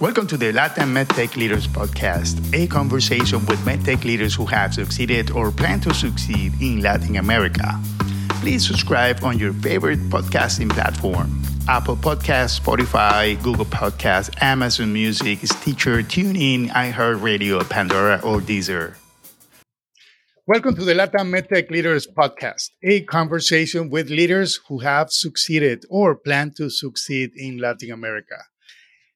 Welcome to the Latin MedTech Leaders Podcast, a conversation with MedTech leaders who have succeeded or plan to succeed in Latin America. Please subscribe on your favorite podcasting platform Apple Podcasts, Spotify, Google Podcasts, Amazon Music, Stitcher, TuneIn, iHeartRadio, Pandora, or Deezer. Welcome to the Latin MedTech Leaders Podcast, a conversation with leaders who have succeeded or plan to succeed in Latin America.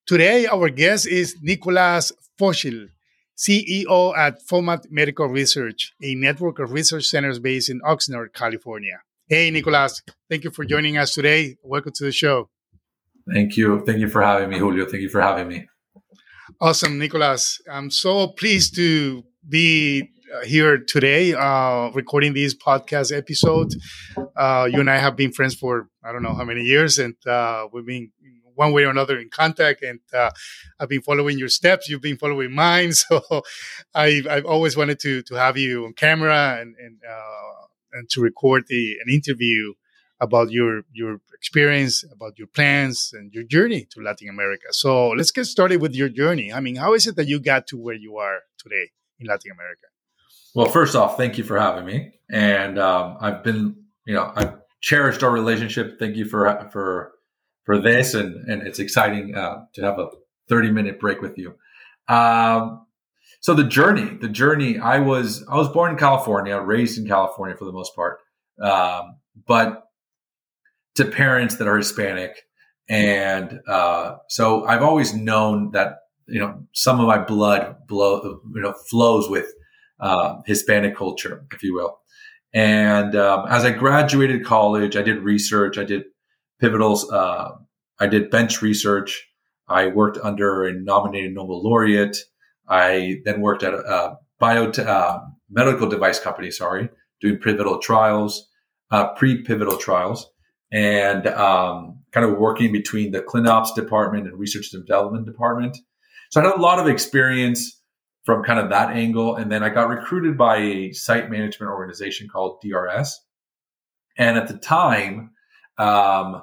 Today, our guest is Nicolas Foschel, CEO at FOMAT Medical Research, a network of research centers based in Oxnard, California. Hey, Nicolas, thank you for joining us today. Welcome to the show. Thank you. Thank you for having me, Julio. Thank you for having me. Awesome, Nicolas. I'm so pleased to be uh, here today uh, recording this podcast episode. Uh, you and I have been friends for I don't know how many years, and uh, we've been one way or another in contact. And uh, I've been following your steps. You've been following mine. So I've, I've always wanted to to have you on camera and and uh, and to record the an interview about your your experience, about your plans and your journey to Latin America. So let's get started with your journey. I mean, how is it that you got to where you are today in Latin America? Well, first off, thank you for having me, and um, I've been, you know, I've cherished our relationship. Thank you for for for this, and and it's exciting uh, to have a thirty minute break with you. Um, so the journey, the journey. I was I was born in California, raised in California for the most part, um, but to parents that are Hispanic, and uh, so I've always known that you know some of my blood blow you know flows with uh, Hispanic culture, if you will. And um, as I graduated college, I did research. I did pivotals. Uh, I did bench research. I worked under a nominated Nobel laureate. I then worked at a, bio uh, medical device company, sorry, doing pivotal trials, uh, pre-pivotal trials, and um, kind of working between the ClinOps department and research and development department. So I had a lot of experience from kind of that angle, and then I got recruited by a site management organization called DRS, and at the time. Um,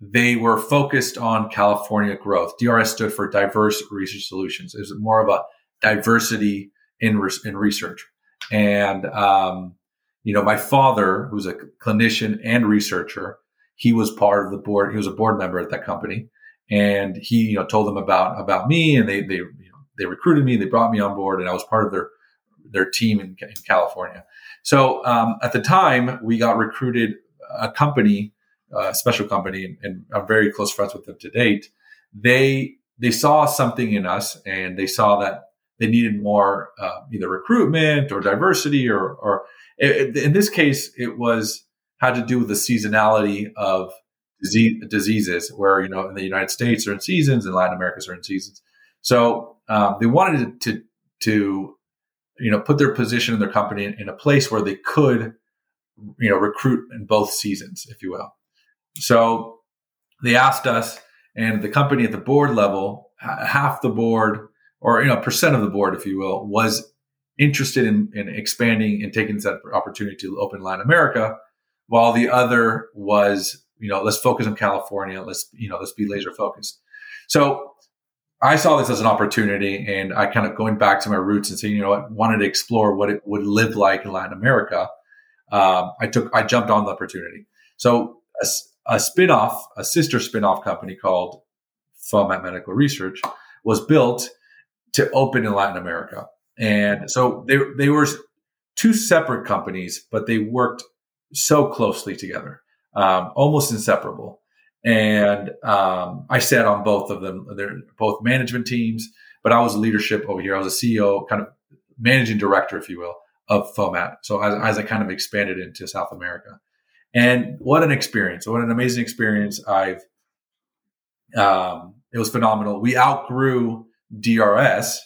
they were focused on California growth. DRS stood for Diverse Research Solutions. It was more of a diversity in, in research. And, um, you know, my father, who's a clinician and researcher, he was part of the board. He was a board member at that company. And he, you know, told them about, about me and they, they, you know, they recruited me, they brought me on board and I was part of their, their team in, in California. So, um, at the time we got recruited a company uh, special company, and, and, I'm very close friends with them to date. They they saw something in us, and they saw that they needed more uh, either recruitment or diversity, or or it, in this case, it was had to do with the seasonality of disease, diseases, where you know in the United States are in seasons, in Latin America are in seasons. So um, they wanted to to you know put their position in their company in, in a place where they could you know recruit in both seasons, if you will. So they asked us, and the company at the board level, half the board, or you know, percent of the board, if you will, was interested in, in expanding and taking that opportunity to open Latin America, while the other was, you know, let's focus on California. Let's, you know, let's be laser focused. So I saw this as an opportunity and I kind of going back to my roots and saying, you know, I wanted to explore what it would live like in Latin America. Um, I took, I jumped on the opportunity. So a spinoff, a sister spinoff company called FOMAT Medical Research was built to open in Latin America. And so they, they were two separate companies, but they worked so closely together, um, almost inseparable. And um, I sat on both of them. They're both management teams, but I was leadership over here. I was a CEO, kind of managing director, if you will, of FOMAT. So as, as I kind of expanded into South America. And what an experience! What an amazing experience! I've um, it was phenomenal. We outgrew DRS.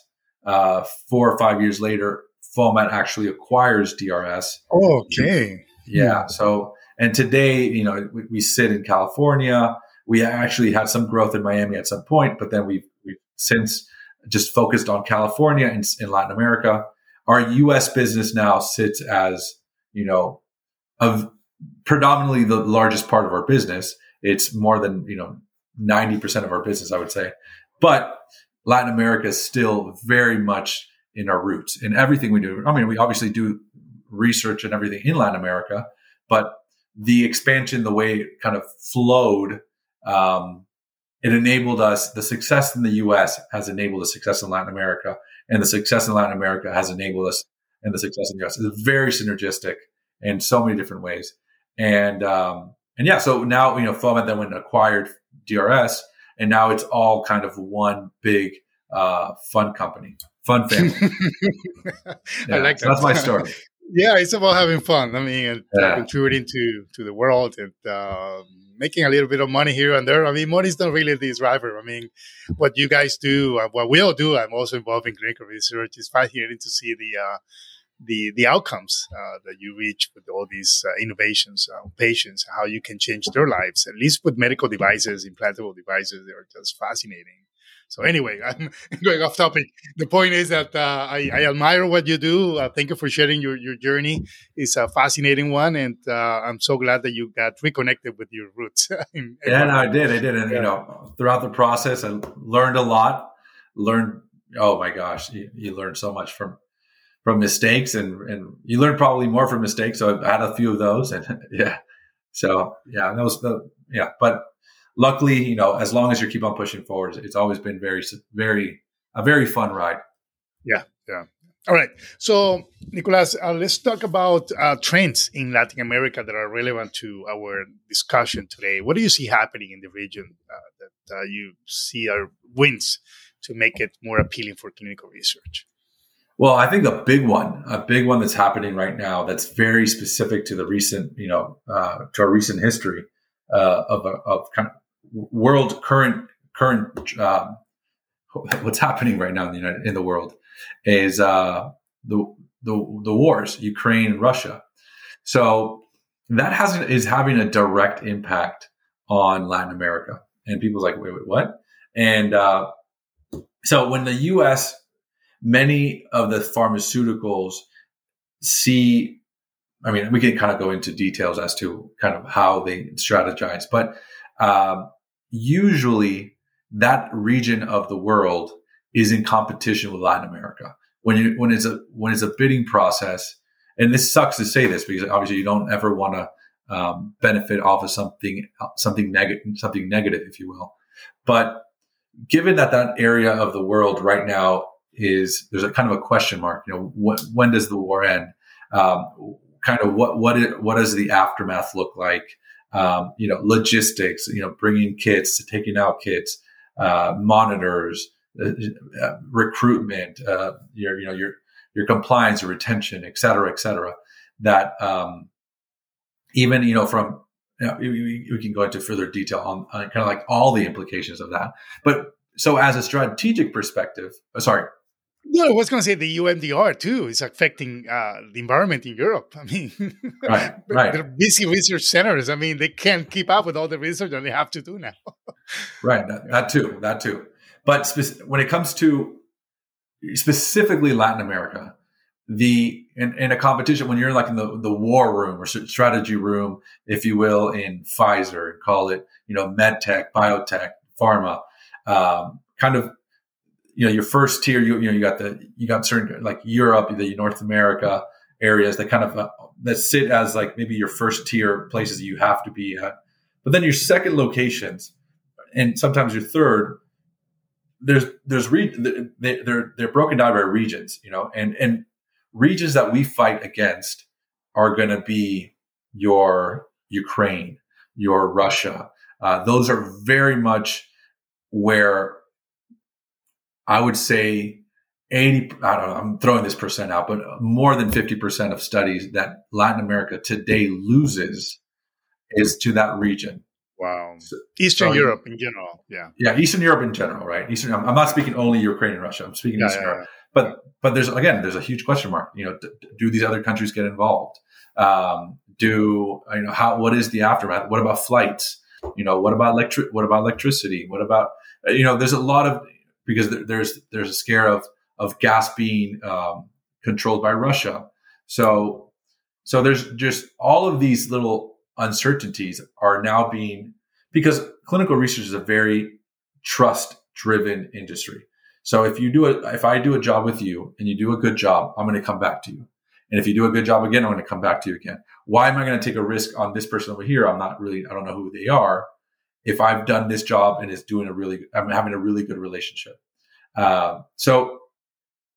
Uh, four or five years later, FOMAT actually acquires DRS. Okay. Yeah. So, and today, you know, we, we, sit in California. We actually had some growth in Miami at some point, but then we've, we've since just focused on California and in Latin America. Our U.S. business now sits as, you know, of predominantly the largest part of our business. It's more than, you know, 90% of our business, I would say. But Latin America is still very much in our roots in everything we do. I mean, we obviously do research and everything in Latin America, but the expansion, the way it kind of flowed, um, it enabled us. The success in the U.S. has enabled the success in Latin America, and the success in Latin America has enabled us and the success in the U.S. It's very synergistic in so many different ways. And um, and yeah, so now you know FOMAT then went and acquired DRS, and now it's all kind of one big uh, fun company, fun family. yeah, I like that. that's my story. yeah, it's about having fun. I mean, yeah. contributing to to the world and uh, making a little bit of money here and there. I mean, money's not really the driver. I mean, what you guys do, uh, what we all do. I'm also involved in clinical research. Is fascinating to see the uh, the the outcomes uh, that you reach with all these uh, innovations uh, patients, how you can change their lives. At least with medical devices, implantable devices, they are just fascinating. So anyway, I'm going off topic. The point is that uh, I, I, admire what you do. Uh, thank you for sharing your, your journey. It's a fascinating one, and uh, I'm so glad that you got reconnected with your roots. in, yeah, no, I did. I did, and yeah. you know, throughout the process, I learned a lot. Learned, oh my gosh, you, you learn so much from from mistakes and and you learn probably more from mistakes. So I've had a few of those and yeah. So yeah, those the yeah, but luckily, you know, as long as you keep on pushing forward, it's always been very very a very fun ride. Yeah, yeah. All right. So, Nicolas, uh, let's talk about uh, trends in Latin America that are relevant to our discussion today. What do you see happening in the region uh, that uh, you see are wins to make it more appealing for clinical research? Well, I think a big one, a big one that's happening right now that's very specific to the recent, you know, uh, to our recent history uh, of, of kind of world current current um, what's happening right now in the United, in the world is uh, the, the the wars, Ukraine Russia. So that has is having a direct impact on Latin America, and people's like, wait, wait, what? And uh, so when the U.S many of the pharmaceuticals see I mean, we can kind of go into details as to kind of how they strategize, but um, usually that region of the world is in competition with Latin America. When you when it's a when it's a bidding process, and this sucks to say this because obviously you don't ever want to um, benefit off of something something negative something negative, if you will. But given that that area of the world right now is there's a kind of a question mark. You know, what, when does the war end? Um, kind of what what is, what does the aftermath look like? Um, you know, logistics. You know, bringing kits, taking out kits, uh, monitors, uh, uh, recruitment. Uh, your you know your your compliance, your retention, et cetera, et cetera. That um, even you know from you know, we, we, can go into further detail on, on kind of like all the implications of that. But so as a strategic perspective, uh, sorry, yeah, I was going to say the EU MDR too is affecting uh, the environment in Europe. I mean, right, right. They're busy research centers. I mean, they can't keep up with all the research that they have to do now. right, that, that, too, that too. But spe- when it comes to specifically Latin America, the in, in, a competition when you're like in the, the war room or strategy room, if you will, in Pfizer, call it you know medtech, biotech, pharma, um, kind of you know your first tier you, you know you got the you got certain like europe the north america areas that kind of uh, that sit as like maybe your first tier places you have to be at. But then your second locations and sometimes your third there's there's re- they, they're they're broken down by regions you know and and regions that we fight against are going to be your ukraine your russia. Uh, those are very much where I would say 80, I don't know, I'm throwing this percent out, but more than 50% of studies that Latin America today loses is to that region. Wow. So, Eastern so, Europe in general. Yeah. Yeah. Eastern Europe in general, right? Eastern, I'm, not speaking only Ukraine and Russia. I'm speaking yeah, Eastern yeah, Europe. Yeah. But, but there's, again, there's a huge question mark. You know, do, do these other countries get involved? Um, do, you know, how, what is the aftermath? What about flights? You know, what about electric, what about electricity? What about, you know, there's a lot of, because there's there's a scare of of gas being um, controlled by Russia. So so there's just all of these little uncertainties are now being because clinical research is a very trust driven industry. So if you do it, if I do a job with you and you do a good job, I'm going to come back to you. And if you do a good job again, I'm going to come back to you again. Why am I going to take a risk on this person over here? I'm not really, I don't know who they are. If I've done this job and it's doing a really, I'm having a really good relationship. Uh, so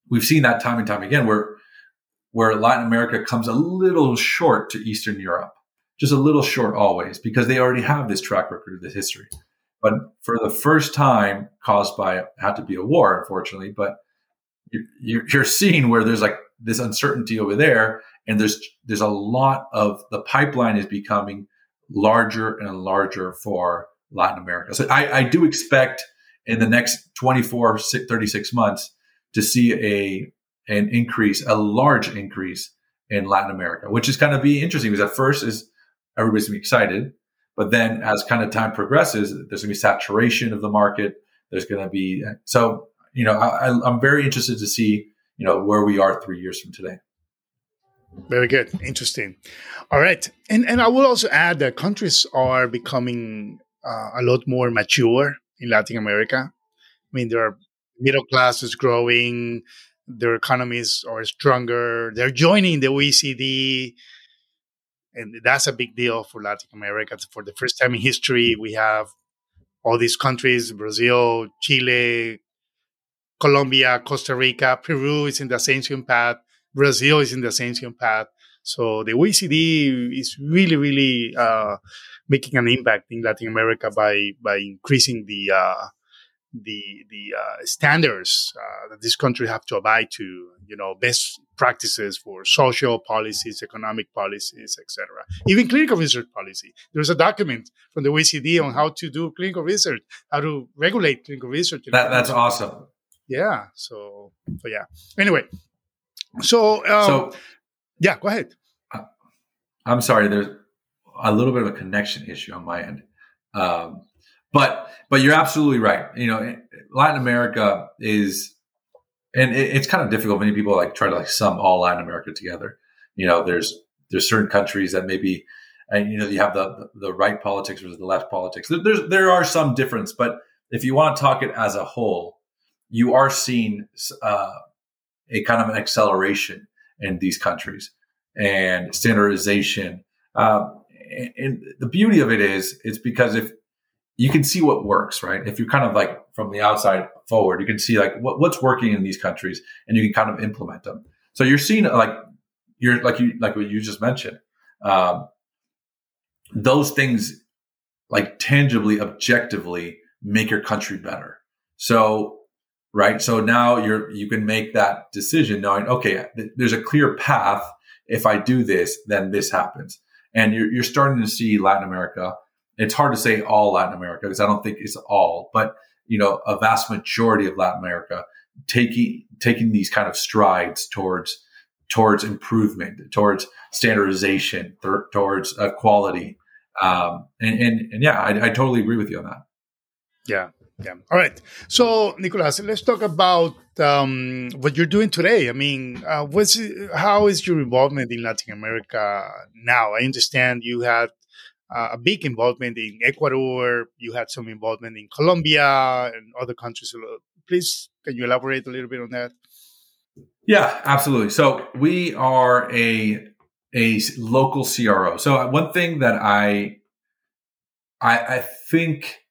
we've seen that time and time again where, where Latin America comes a little short to Eastern Europe, just a little short always because they already have this track record of this history. But for the first time, caused by had to be a war, unfortunately. But you're, you're seeing where there's like this uncertainty over there, and there's there's a lot of the pipeline is becoming larger and larger for Latin America. So I, I do expect in the next 24, 36 months to see a an increase, a large increase in Latin America, which is going to be interesting because at first is everybody's gonna be excited, but then as kind of time progresses, there's to be saturation of the market. There's to be, so, you know, I, I'm very interested to see, you know, where we are three years from today. Very good. Interesting. All right. And, and I will also add that countries are becoming uh, a lot more mature in Latin America. I mean, their middle class is growing, their economies are stronger, they're joining the OECD and that's a big deal for Latin America. For the first time in history, we have all these countries: Brazil, Chile, Colombia, Costa Rica, Peru is in the ascension path. Brazil is in the ascension path. So the OECD is really, really uh, making an impact in Latin America by by increasing the uh, the the uh, standards uh, that this country have to abide to. You know, best practices for social policies, economic policies, etc. Even clinical research policy. There's a document from the OECD on how to do clinical research, how to regulate clinical research. That, that's awesome. Yeah. So, so yeah. Anyway, so um, so yeah, go ahead. I'm sorry. There's a little bit of a connection issue on my end. Um, but but you're absolutely right. You know, Latin America is and it, it's kind of difficult. Many people like try to like sum all Latin America together. You know, there's there's certain countries that maybe, and you know, you have the the right politics versus the left politics. There's there are some difference, but if you want to talk it as a whole, you are seeing uh, a kind of an acceleration in these countries and standardization. Uh, and, the beauty of it is, it's because if you can see what works, right? If you're kind of like from the outside forward, you can see like what, what's working in these countries and you can kind of implement them. So you're seeing like, you're like you, like what you just mentioned. Um, those things like tangibly, objectively make your country better. So, right. So now you're, you can make that decision knowing, okay, th- there's a clear path. If I do this, then this happens. And you're, you're starting to see Latin America. It's hard to say all Latin America because I don't think it's all, but you know, a vast majority of Latin America taking taking these kind of strides towards towards improvement, towards standardization, th- towards uh, quality, um, and, and, and yeah, I, I totally agree with you on that. Yeah, yeah. All right. So, Nicolas, let's talk about um, what you're doing today. I mean, uh, what's how is your involvement in Latin America now? I understand you had uh, a big involvement in Ecuador. You had some involvement in Colombia and other countries. Please, can you elaborate a little bit on that? Yeah, absolutely. So we are a a local CRO. So one thing that I I, I think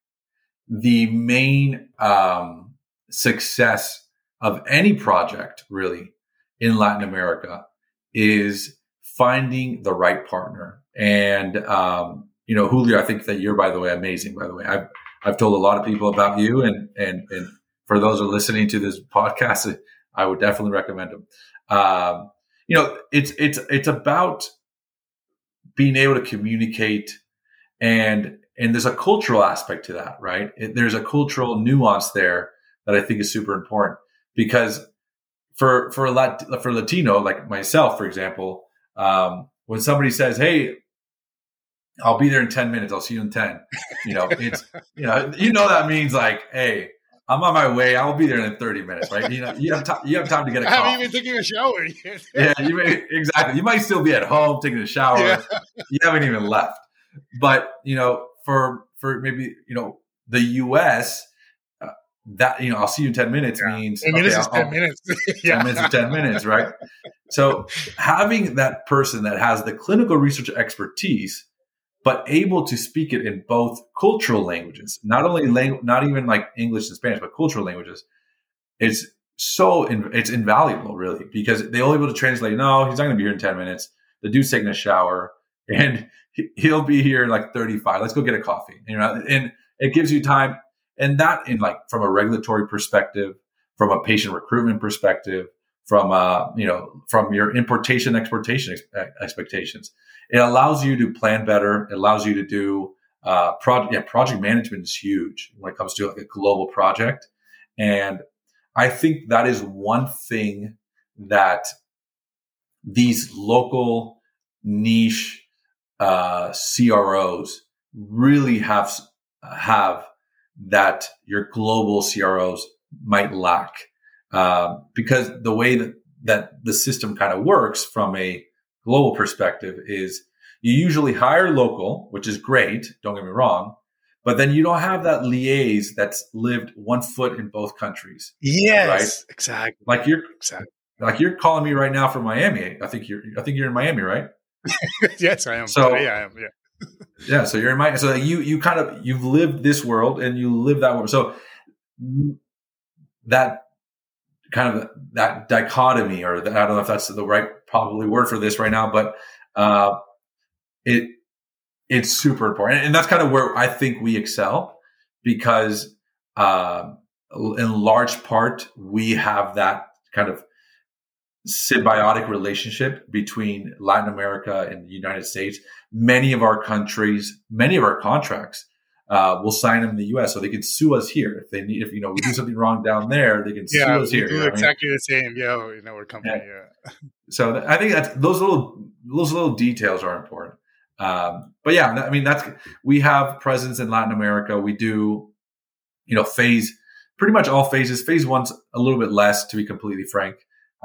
the main um, success of any project really in Latin America is finding the right partner and, um, you know, Julio, I think that you're, by the way, amazing, by the way. I've, I've told a lot of people about you and, and, and for those who are listening to this podcast, I would definitely recommend them. Um, you know, it's, it's, it's about being able to communicate and, and there's a cultural aspect to that, right? It, there's a cultural nuance there that I think is super important because for, for Lat- for Latino, like myself, for example, um, when somebody says, Hey, I'll be there in 10 minutes. I'll see you in 10. You know, it's, you know, you know, that means like, Hey, I'm on my way. I'll be there in 30 minutes, right? You know, you have time, you have time to get a I haven't even taken a shower yet. yeah, you may, exactly. You might still be at home taking a shower. Yeah. You haven't even left. But, you know, for, for maybe, you know, the US, uh, that you know I'll see you in ten minutes Yeah. means Ten minutes okay, is I'll- ten I'll- minutes. 10 yeah. minutes is 10 minutes, right? So having that person that has the clinical research expertise, but able to speak it in both cultural languages, not only lang- not even like English and Spanish, but cultural languages, it's so in- it's invaluable really because they'll be able to translate. No, he's not going to be here in 10 minutes. The dude's taking a shower and he- he'll be here in like 35. Let's go get a coffee. You know, and it gives you time. And that in like from a regulatory perspective, from a patient recruitment perspective, from uh, you know, from your importation exportation ex- expectations, it allows you to plan better. It allows you to do uh, project. Yeah, project management is huge when it comes to like a global project, and I think that is one thing that these local niche uh, CROs really have have that your global CROs might lack uh, because the way that that the system kind of works from a global perspective is you usually hire local, which is great. Don't get me wrong, but then you don't have that liaise that's lived one foot in both countries. Yes. Exactly. Like you're Exactly. like you're calling me right now from Miami. I think you're I think you're in Miami, right? yes, I am. So- Today I am. Yeah. Yeah, so you're in my so you you kind of you've lived this world and you live that world. So that kind of that dichotomy, or I don't know if that's the right probably word for this right now, but uh, it it's super important, and that's kind of where I think we excel because uh, in large part we have that kind of symbiotic relationship between Latin America and the United States. Many of our countries, many of our contracts, uh, will sign them in the U.S. so they can sue us here if they need. If you know we do something wrong down there, they can Yeah, sue us here. do you know what I mean? exactly the same. Yeah, in our company. Yeah. So th- I think that's those little those little details are important. Um, but yeah, I mean that's we have presence in Latin America. We do, you know, phase pretty much all phases. Phase one's a little bit less, to be completely frank.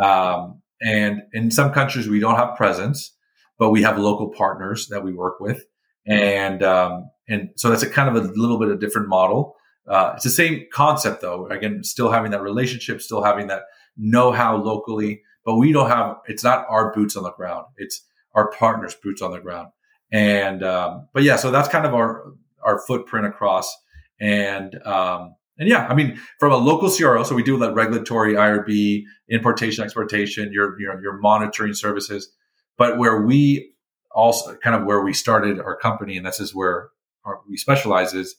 Um, and in some countries we don't have presence, but we have local partners that we work with, and um, and so that's a kind of a little bit of different model. Uh, it's the same concept though. Again, still having that relationship, still having that know-how locally, but we don't have. It's not our boots on the ground. It's our partners' boots on the ground. And um, but yeah, so that's kind of our our footprint across. And um, and yeah, I mean, from a local CRO, so we do that regulatory IRB, importation, exportation, your your your monitoring services. But where we also kind of where we started our company, and this is where our, we specialize is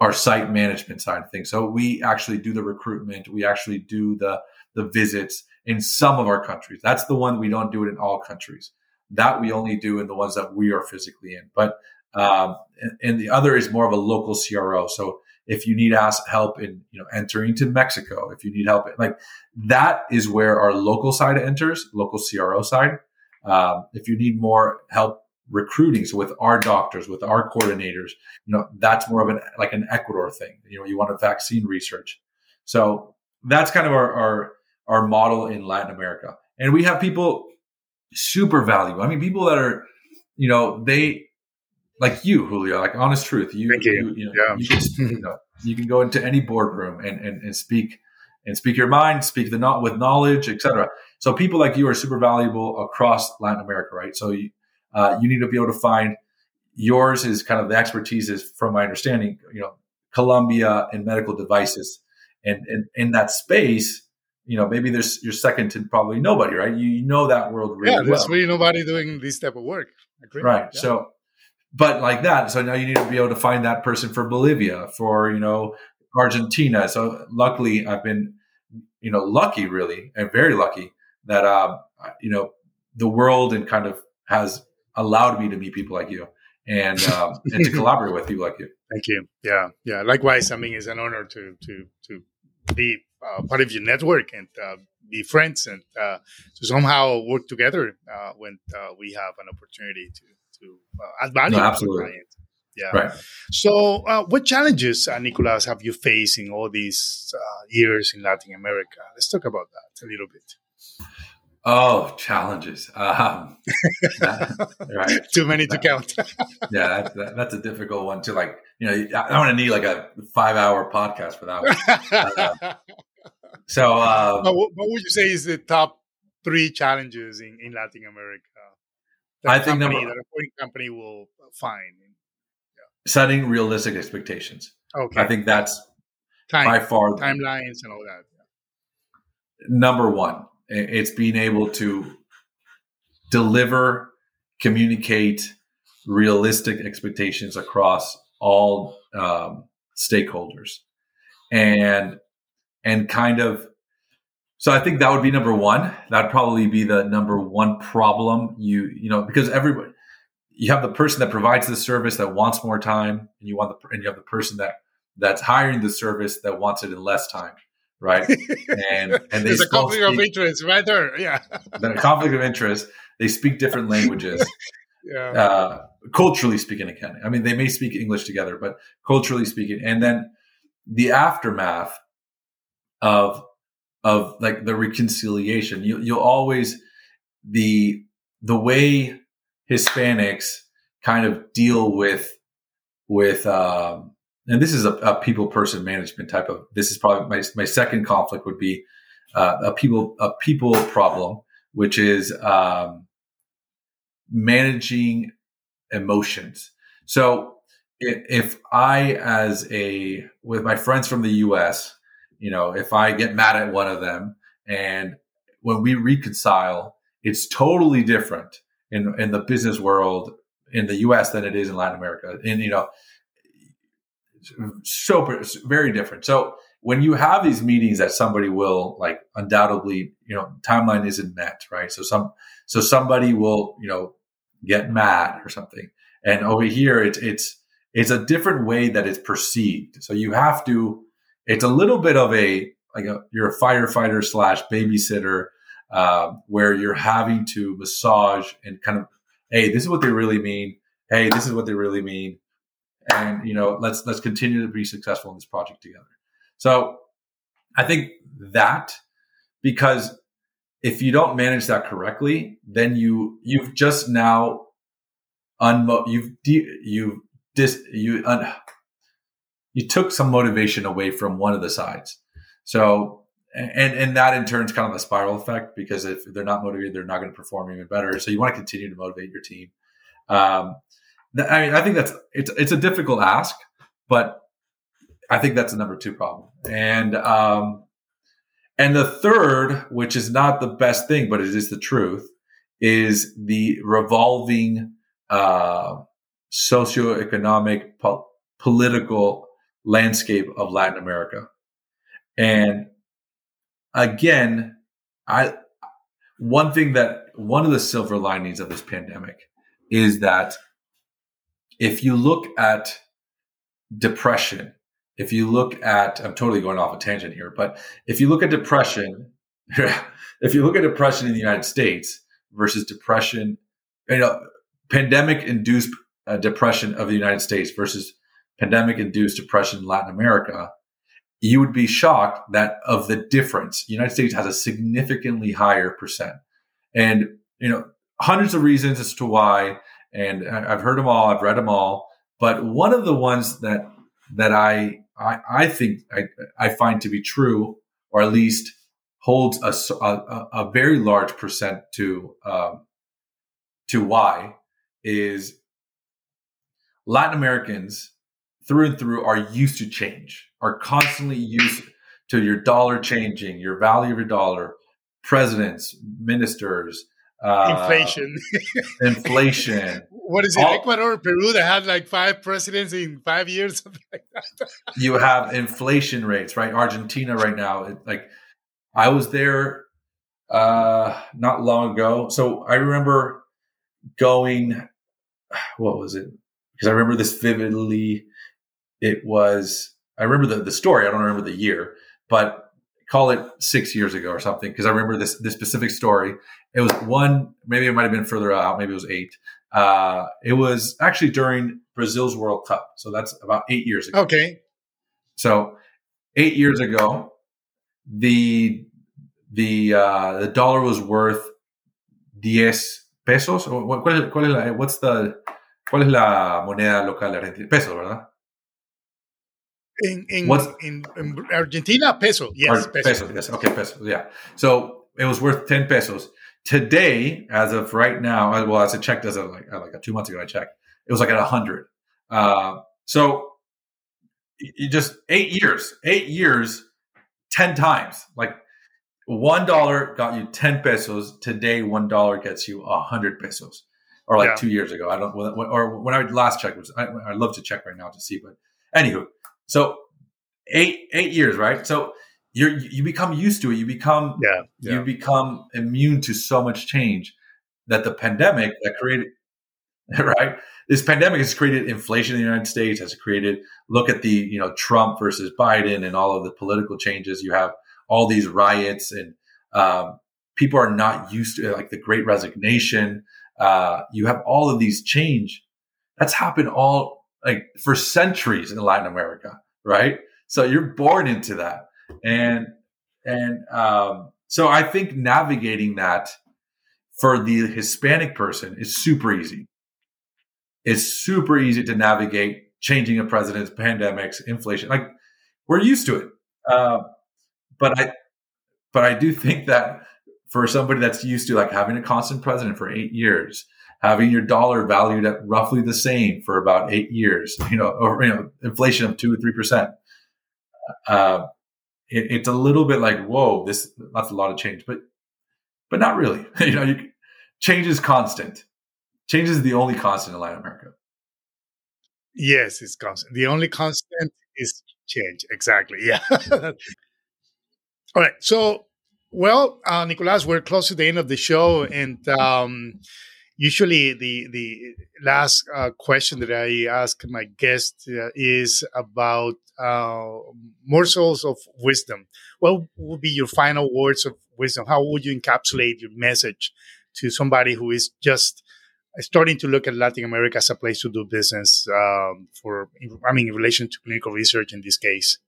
our site management side of things. So we actually do the recruitment, we actually do the the visits in some of our countries. That's the one we don't do it in all countries. That we only do in the ones that we are physically in. But um, and, and the other is more of a local CRO. So if you need help in you know entering to Mexico, if you need help, like that is where our local side enters, local CRO side. Um, if you need more help recruiting, so with our doctors, with our coordinators, you know that's more of an like an Ecuador thing. You know, you want a vaccine research, so that's kind of our our, our model in Latin America, and we have people super valuable. I mean, people that are, you know, they like you, Julio. Like honest truth, you Thank you. you, you know, Yeah. you can you know you can go into any boardroom and and, and speak and speak your mind, speak the not with knowledge, etc. So people like you are super valuable across Latin America, right? So you uh, you need to be able to find yours is kind of the expertise is from my understanding, you know, Colombia and medical devices, and and in that space. You know, maybe there's you're second to probably nobody, right? You, you know that world really yeah, well. there's really nobody doing this type of work. Agree. Right. Yeah. So, but like that. So now you need to be able to find that person for Bolivia, for, you know, Argentina. So luckily I've been, you know, lucky really and very lucky that, um, you know, the world and kind of has allowed me to meet people like you and, um, and to collaborate with people like you. Thank you. Yeah, yeah. Likewise, I mean, it's an honor to to to be uh, part of your network and uh, be friends and uh, to somehow work together uh, when uh, we have an opportunity to to uh, add value No, to absolutely. the client. Yeah. Right. So, uh, what challenges, uh, Nicolas, have you faced in all these uh, years in Latin America? Let's talk about that a little bit. Oh, challenges. Um, right. Too many to count. yeah, that, that, that's a difficult one to like. You know, I don't want to need like a five-hour podcast for that one. Uh, so, um, what, what, would you say is the top three challenges in, in Latin America? I think company, number, that a foreign company will find. Yeah. Setting realistic expectations. Okay, I think that's Time, by far timelines and all that. Number one, it's being able to deliver, communicate realistic expectations across all um, stakeholders, and and kind of. So I think that would be number one. That'd probably be the number one problem. You you know because everybody you have the person that provides the service that wants more time, and you want the and you have the person that that's hiring the service that wants it in less time right? And and there's a conflict speak, of interest right there. Yeah, the conflict of interest. They speak different languages. yeah. Uh, culturally speaking, again, I mean, they may speak English together, but culturally speaking, and then the aftermath of of like the reconciliation. You, you'll always the the way Hispanics kind of deal with with um, and this is a, a, people person management type of this is probably my, my second conflict would be uh, a people a people problem which is um, managing emotions so if, if i as a with my friends from the us you know if i get mad at one of them and when we reconcile it's totally different in in the business world in the us than it is in latin america and you know so very different. So when you have these meetings that somebody will like undoubtedly, you know, timeline isn't met, right? So some so somebody will, you know, get mad or something. And over here it's it's it's a different way that it's perceived. So you have to it's a little bit of a like a you're a firefighter slash babysitter uh, where you're having to massage and kind of hey this is what they really mean. Hey this is what they really mean. And you know let's let's continue to be successful in this project together. So i think that because if you don't manage that correctly then you you've just now unmo you've de- you dis you un- you took some motivation away from one of the sides. So and and that in turn is kind of a spiral effect because if they're not motivated they're not going to perform even better. So you want to continue to motivate your team. Um, I mean, I think that's it's it's a difficult ask, but I think that's the number two problem. And um, and the third, which is not the best thing, but it is the truth, is the revolving uh, socioeconomic po- political landscape of Latin America. And again, I one thing that one of the silver linings of this pandemic is that if you look at depression, if you look at, I'm totally going off a tangent here, but if you look at depression, if you look at depression in the United States versus depression, you know, pandemic induced uh, depression of the United States versus pandemic induced depression in Latin America, you would be shocked that of the difference, the United States has a significantly higher percent. And, you know, hundreds of reasons as to why and I've heard them all. I've read them all. But one of the ones that that I I, I think I, I find to be true, or at least holds a, a, a very large percent to um, to why is Latin Americans through and through are used to change, are constantly used to your dollar changing, your value of your dollar, presidents, ministers, uh, inflation. inflation. What is it? All, Ecuador, Peru that had like five presidents in five years, something like that. you have inflation rates, right? Argentina right now, it, like I was there uh not long ago. So I remember going what was it? Because I remember this vividly. It was I remember the, the story, I don't remember the year, but call it six years ago or something, because I remember this this specific story. It was one, maybe it might have been further out, maybe it was eight. Uh, it was actually during Brazil's World Cup, so that's about eight years ago. Okay. So eight years ago, the the uh, the dollar was worth 10 pesos. ¿Cuál es, cuál es la, what's the, ¿Cuál es la moneda local Argentina? Peso, ¿verdad? In, in, in, in, Argentina, peso. Yes, peso. peso. Yes, okay, peso. Yeah. So it was worth 10 pesos. Today, as of right now, well, as I checked as of like, like two months ago, I checked, it was like at 100. Uh, so you just eight years, eight years, 10 times. Like one dollar got you 10 pesos. Today, one dollar gets you a hundred pesos or like yeah. two years ago. I don't, or when I last checked was, I, I love to check right now to see, but anywho, so eight, eight years, right? So you you become used to it. You become, yeah, yeah. you become immune to so much change that the pandemic that created, right? This pandemic has created inflation in the United States, has created, look at the, you know, Trump versus Biden and all of the political changes. You have all these riots and, um, people are not used to like the great resignation uh, you have all of these change. That's happened all like for centuries in Latin America, right? So you're born into that, and and um, so I think navigating that for the Hispanic person is super easy. It's super easy to navigate changing of presidents, pandemics, inflation. Like we're used to it, uh, but I but I do think that for somebody that's used to like having a constant president for eight years, having your dollar valued at roughly the same for about eight years, you know, or you know, inflation of two or three percent. Uh, it, it's a little bit like, whoa, this that's a lot of change, but but not really. you know, you, change is constant. Change is the only constant in Latin America. Yes, it's constant. The only constant is change. Exactly. Yeah. All right. So well, uh, Nicolas, we're close to the end of the show, and um, usually the the last uh, question that I ask my guest uh, is about uh, morsels of wisdom. What would be your final words of wisdom? How would you encapsulate your message to somebody who is just starting to look at Latin America as a place to do business um, for, I mean, in relation to clinical research in this case?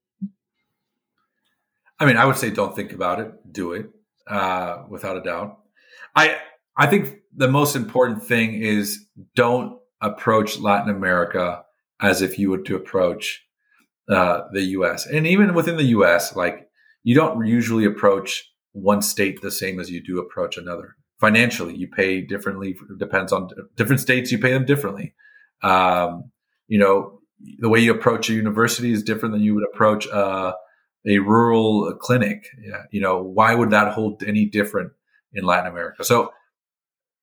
I mean, I would say don't think about it, do it, uh, without a doubt. I I think the most important thing is don't approach Latin America as if you would to approach uh, the U.S. And even within the U.S., like you don't usually approach one state the same as you do approach another. Financially, you pay differently. Depends on different states. You pay them differently. Um, you know, the way you approach a university is different than you would approach uh, a rural clinic. Yeah, you know, why would that hold any different in Latin America? So,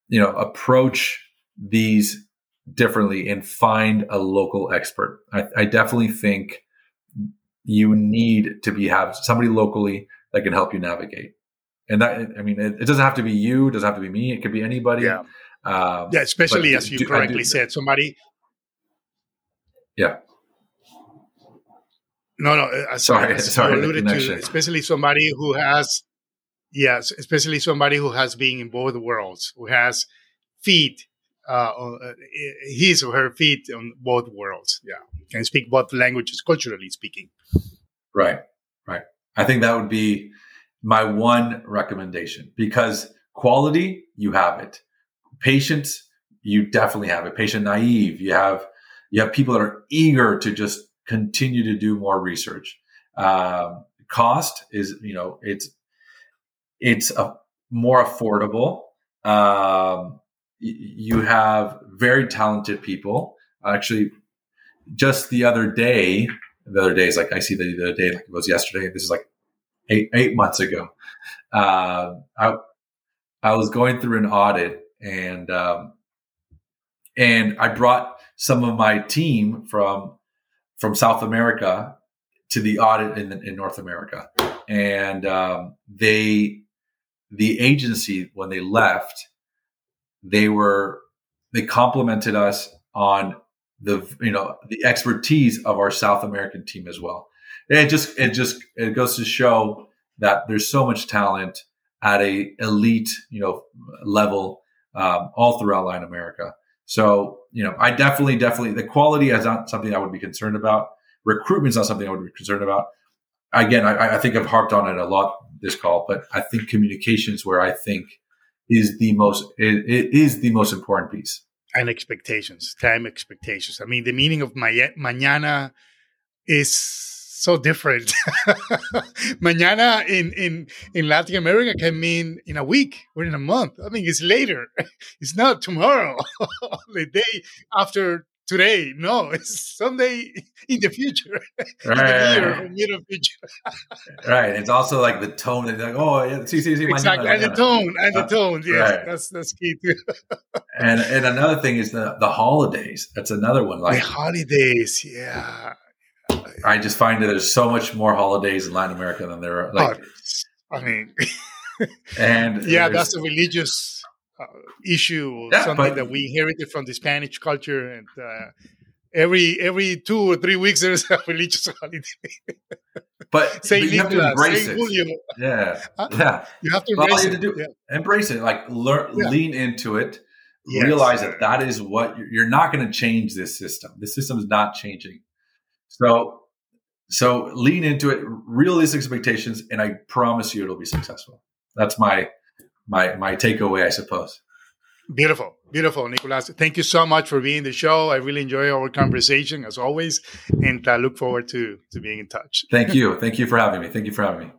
you know, approach these differently and find a local expert. I, I definitely think you need to be have somebody locally that can help you navigate. And that, I mean, it, it doesn't have to be you. It doesn't have to be me. It could be anybody. Yeah. Um, yeah. Especially as you do, correctly said, somebody. Yeah. No, no. Uh, sorry, sorry. Alluded to, especially somebody who has, yes, especially somebody who has been in both worlds, who has feet, uh, uh, his or her feet on both worlds. Yeah, can speak both languages, culturally speaking. Right, right. I think that would be my one recommendation because quality, you have it. Patience, you definitely have it. Patient naive, you have you have people that are eager to just continue to do more research. Um, cost is, you know, it's it's a, more affordable. Um, you have very talented people. Actually, just the other day, the other day is like I see the, the other day, like it was yesterday. This is like eight eight months ago. Uh, I I was going through an audit and um, and I brought some of my team from from South America to the audit in, in North America, and um, they the agency when they left, they were they complimented us on the you know the expertise of our South American team as well. And it just it just it goes to show that there's so much talent at a elite you know level um, all throughout Latin America. So, you know, I definitely, definitely, the quality is not something I would be concerned about. Recruitment is not something I would be concerned about. Again, I, I think I've harped on it a lot this call, but I think communication is where I think is the most it, it is the most important piece. And expectations, time expectations. I mean, the meaning of ma- mañana is so different. mañana in, in, in Latin America can mean in a week or in a month. I mean, it's later. It's not tomorrow, the day after today. No, it's someday in the future, right. in the near, future. right. It's also like the tone. It's like, oh, yeah, see, see, see, exactly, and the tone, and the uh, tone. Yeah, right. that's that's key too. and and another thing is the the holidays. That's another one. Like the holidays, yeah. I just find that there's so much more holidays in Latin America than there are. Like, oh, I mean, and yeah, that's a religious uh, issue, Yeah, something but- that we inherited from the Spanish culture, and uh, every every two or three weeks there's a religious holiday. but, Say but you have to embrace say it. Julio. Yeah, Huh? yeah. You have to embrace it. to do- Yeah. Embrace it. Like learn, Yeah. lean into it. Yes. Realize that that is what you're, you're not going to change this system. This system is not changing. So, so lean into it. Realistic expectations, and I promise you, it'll be successful. That's my my my takeaway, I suppose. Beautiful, beautiful, Nicolas. Thank you so much for being the show. I really enjoy our conversation as always, and I look forward to to being in touch. Thank you. Thank you for having me. Thank you for having me.